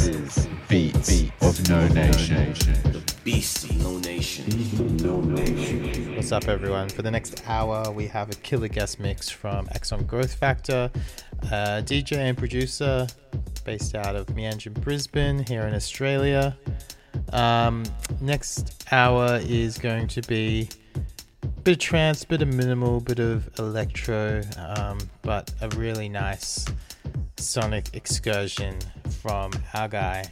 is Beats of No Nation. Beastie, no nation. No nation. What's up, everyone? For the next hour, we have a killer guest mix from Axon Growth Factor, uh, DJ and producer based out of Meanjin, Brisbane, here in Australia. Um, next hour is going to be a bit of trance, bit of minimal, bit of electro, um, but a really nice sonic excursion from our guy,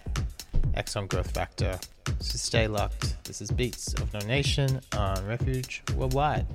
Axon Growth Factor. So stay locked. This is Beats of No Nation on Refuge Worldwide.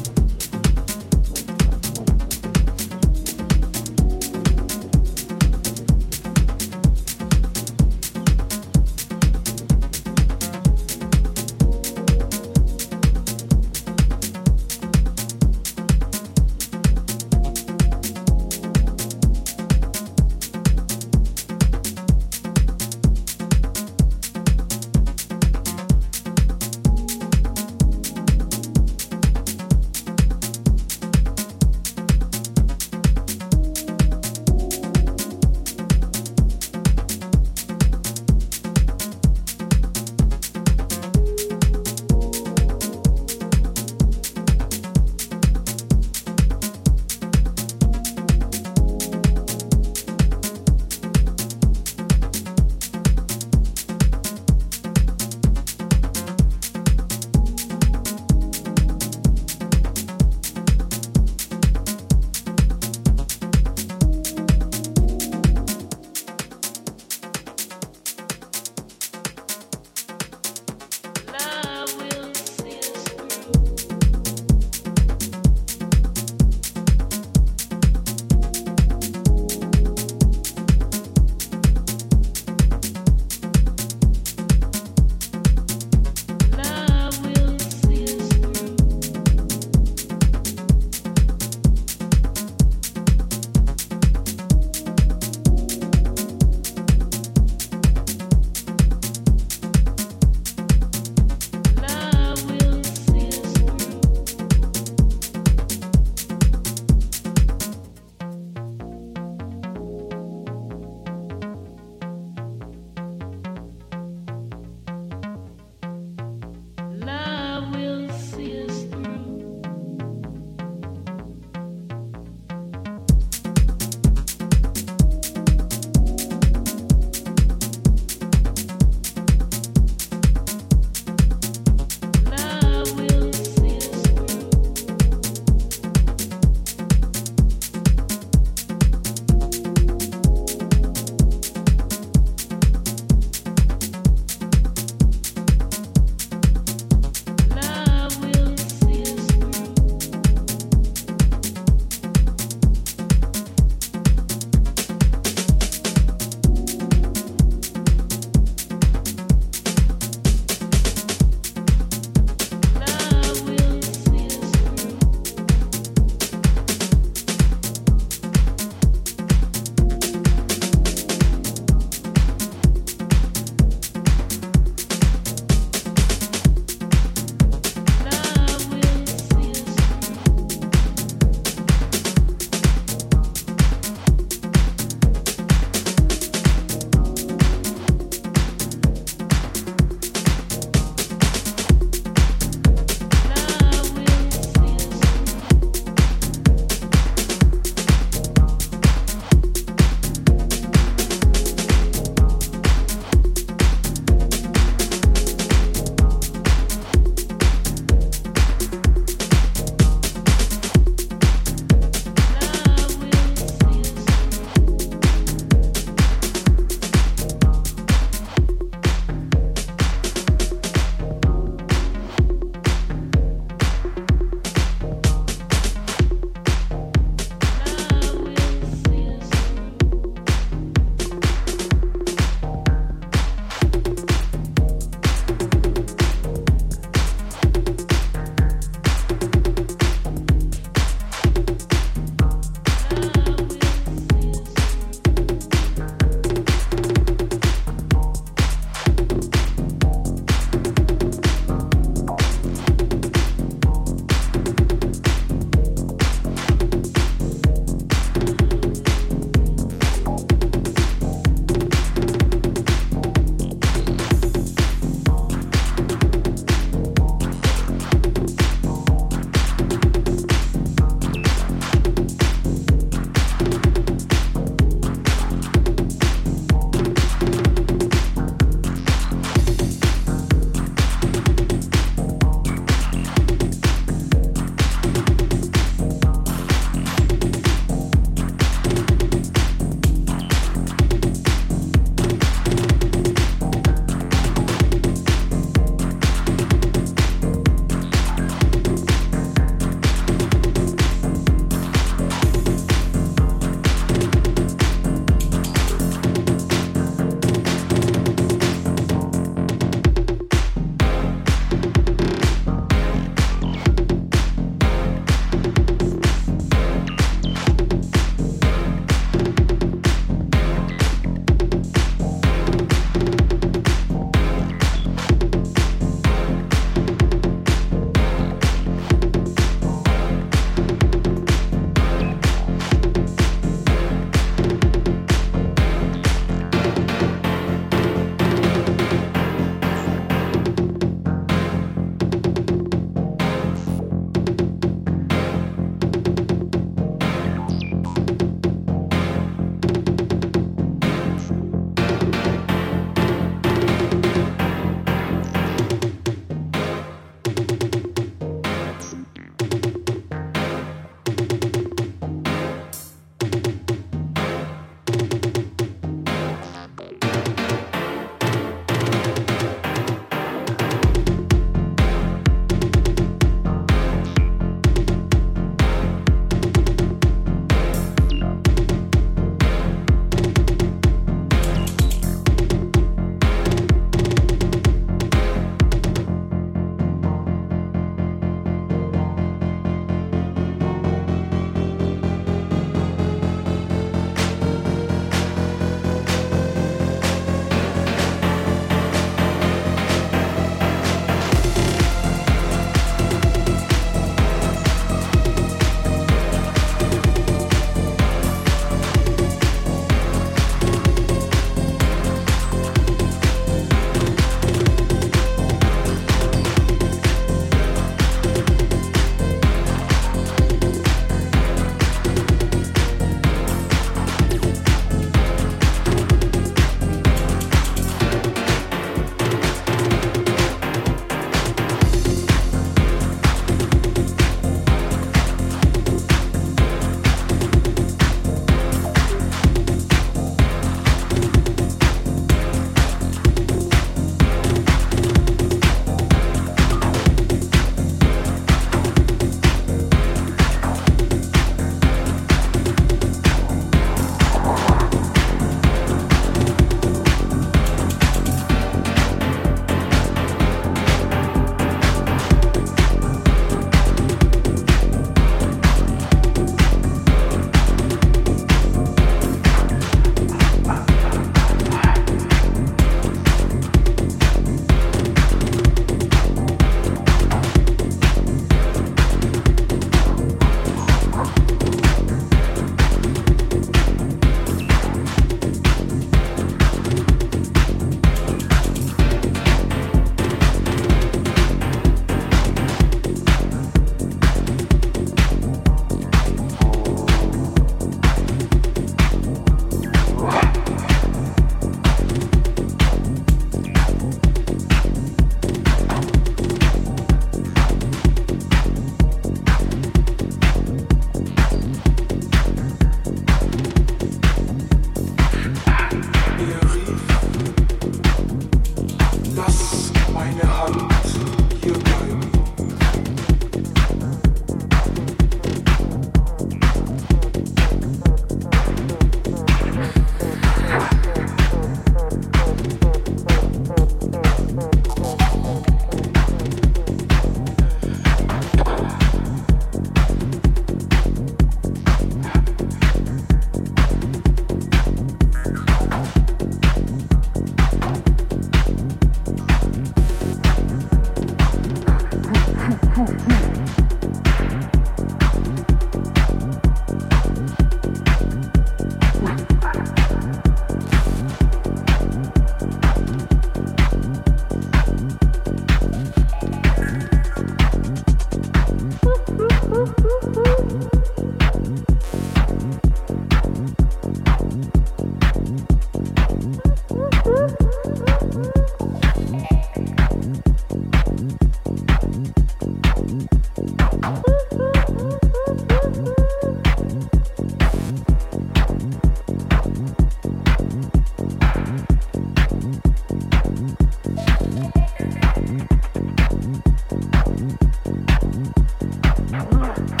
out.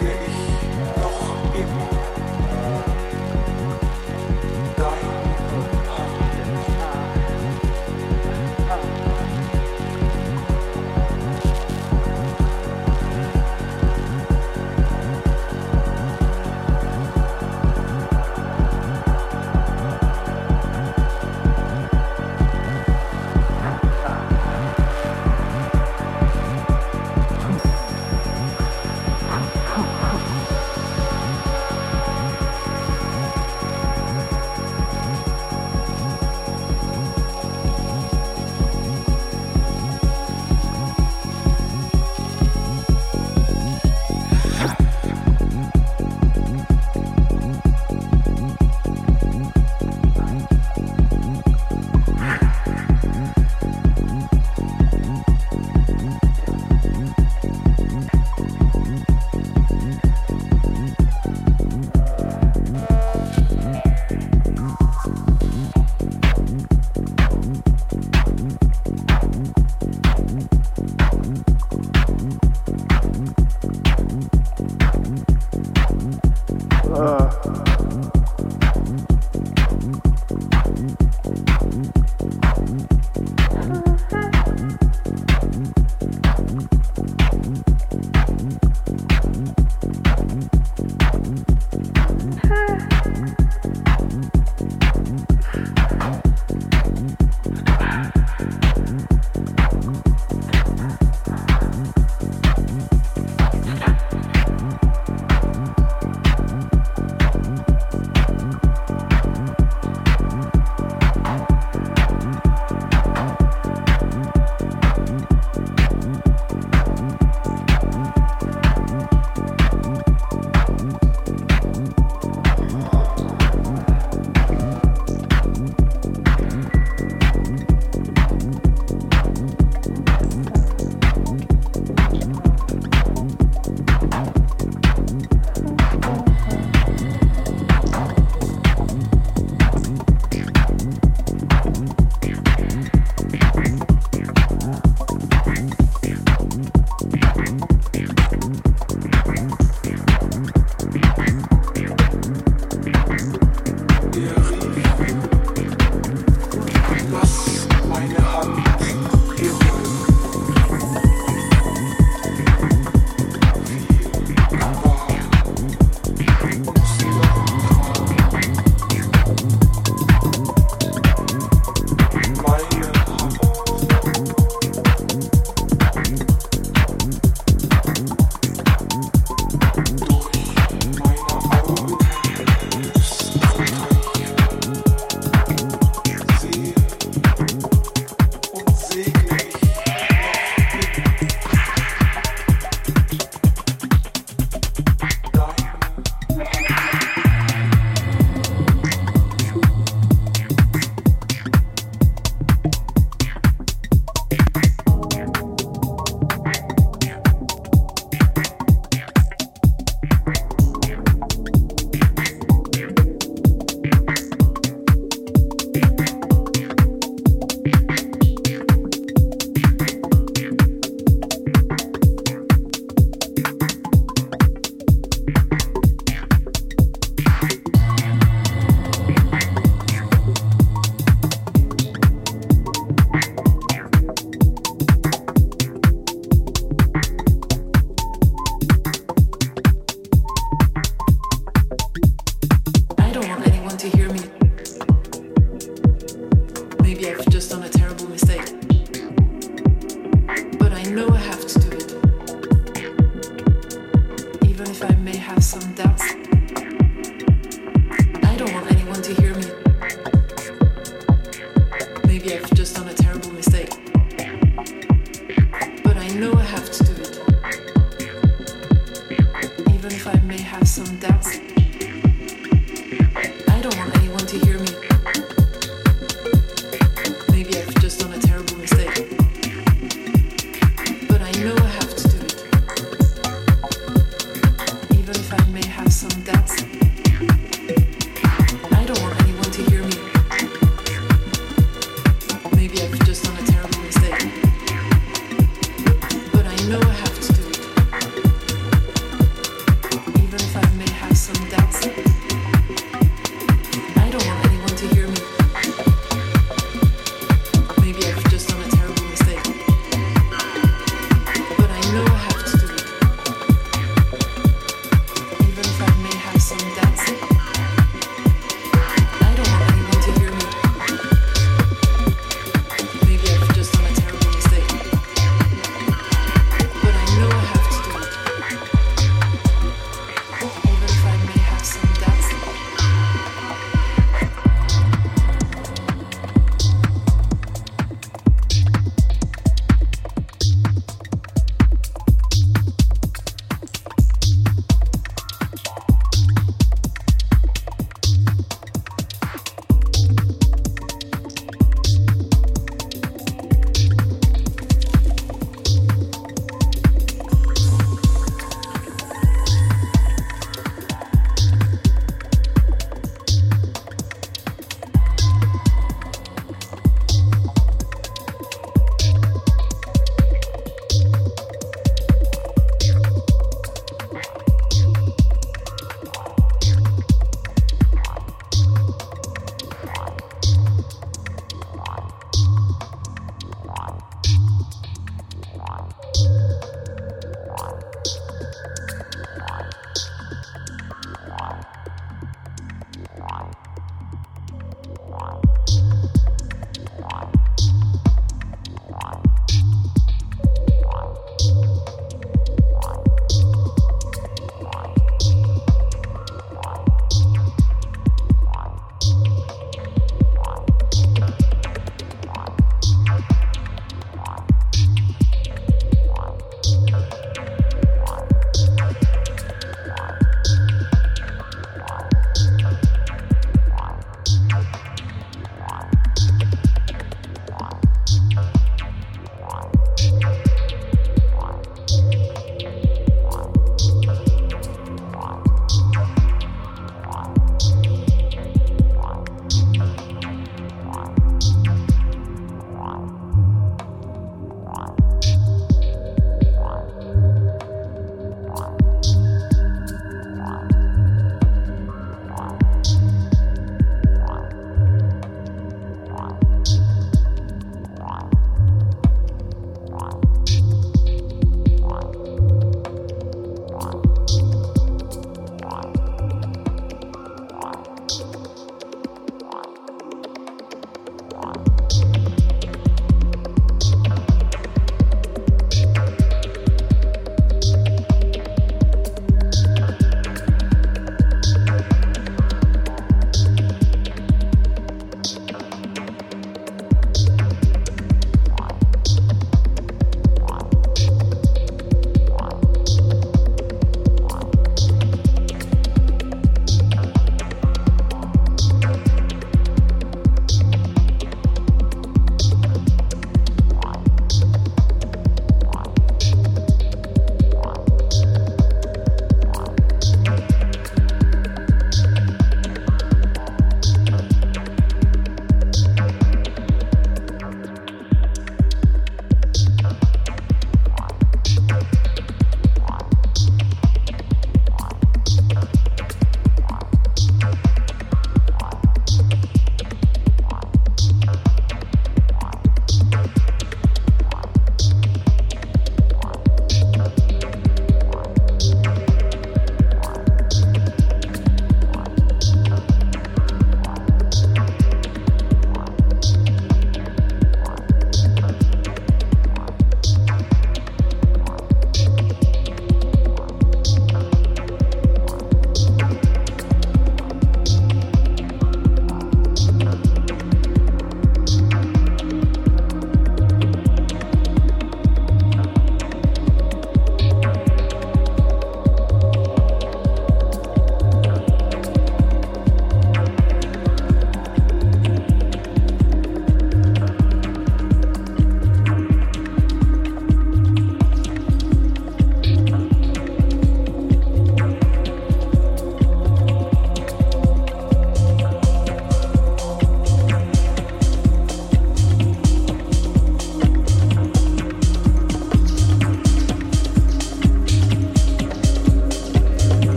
Und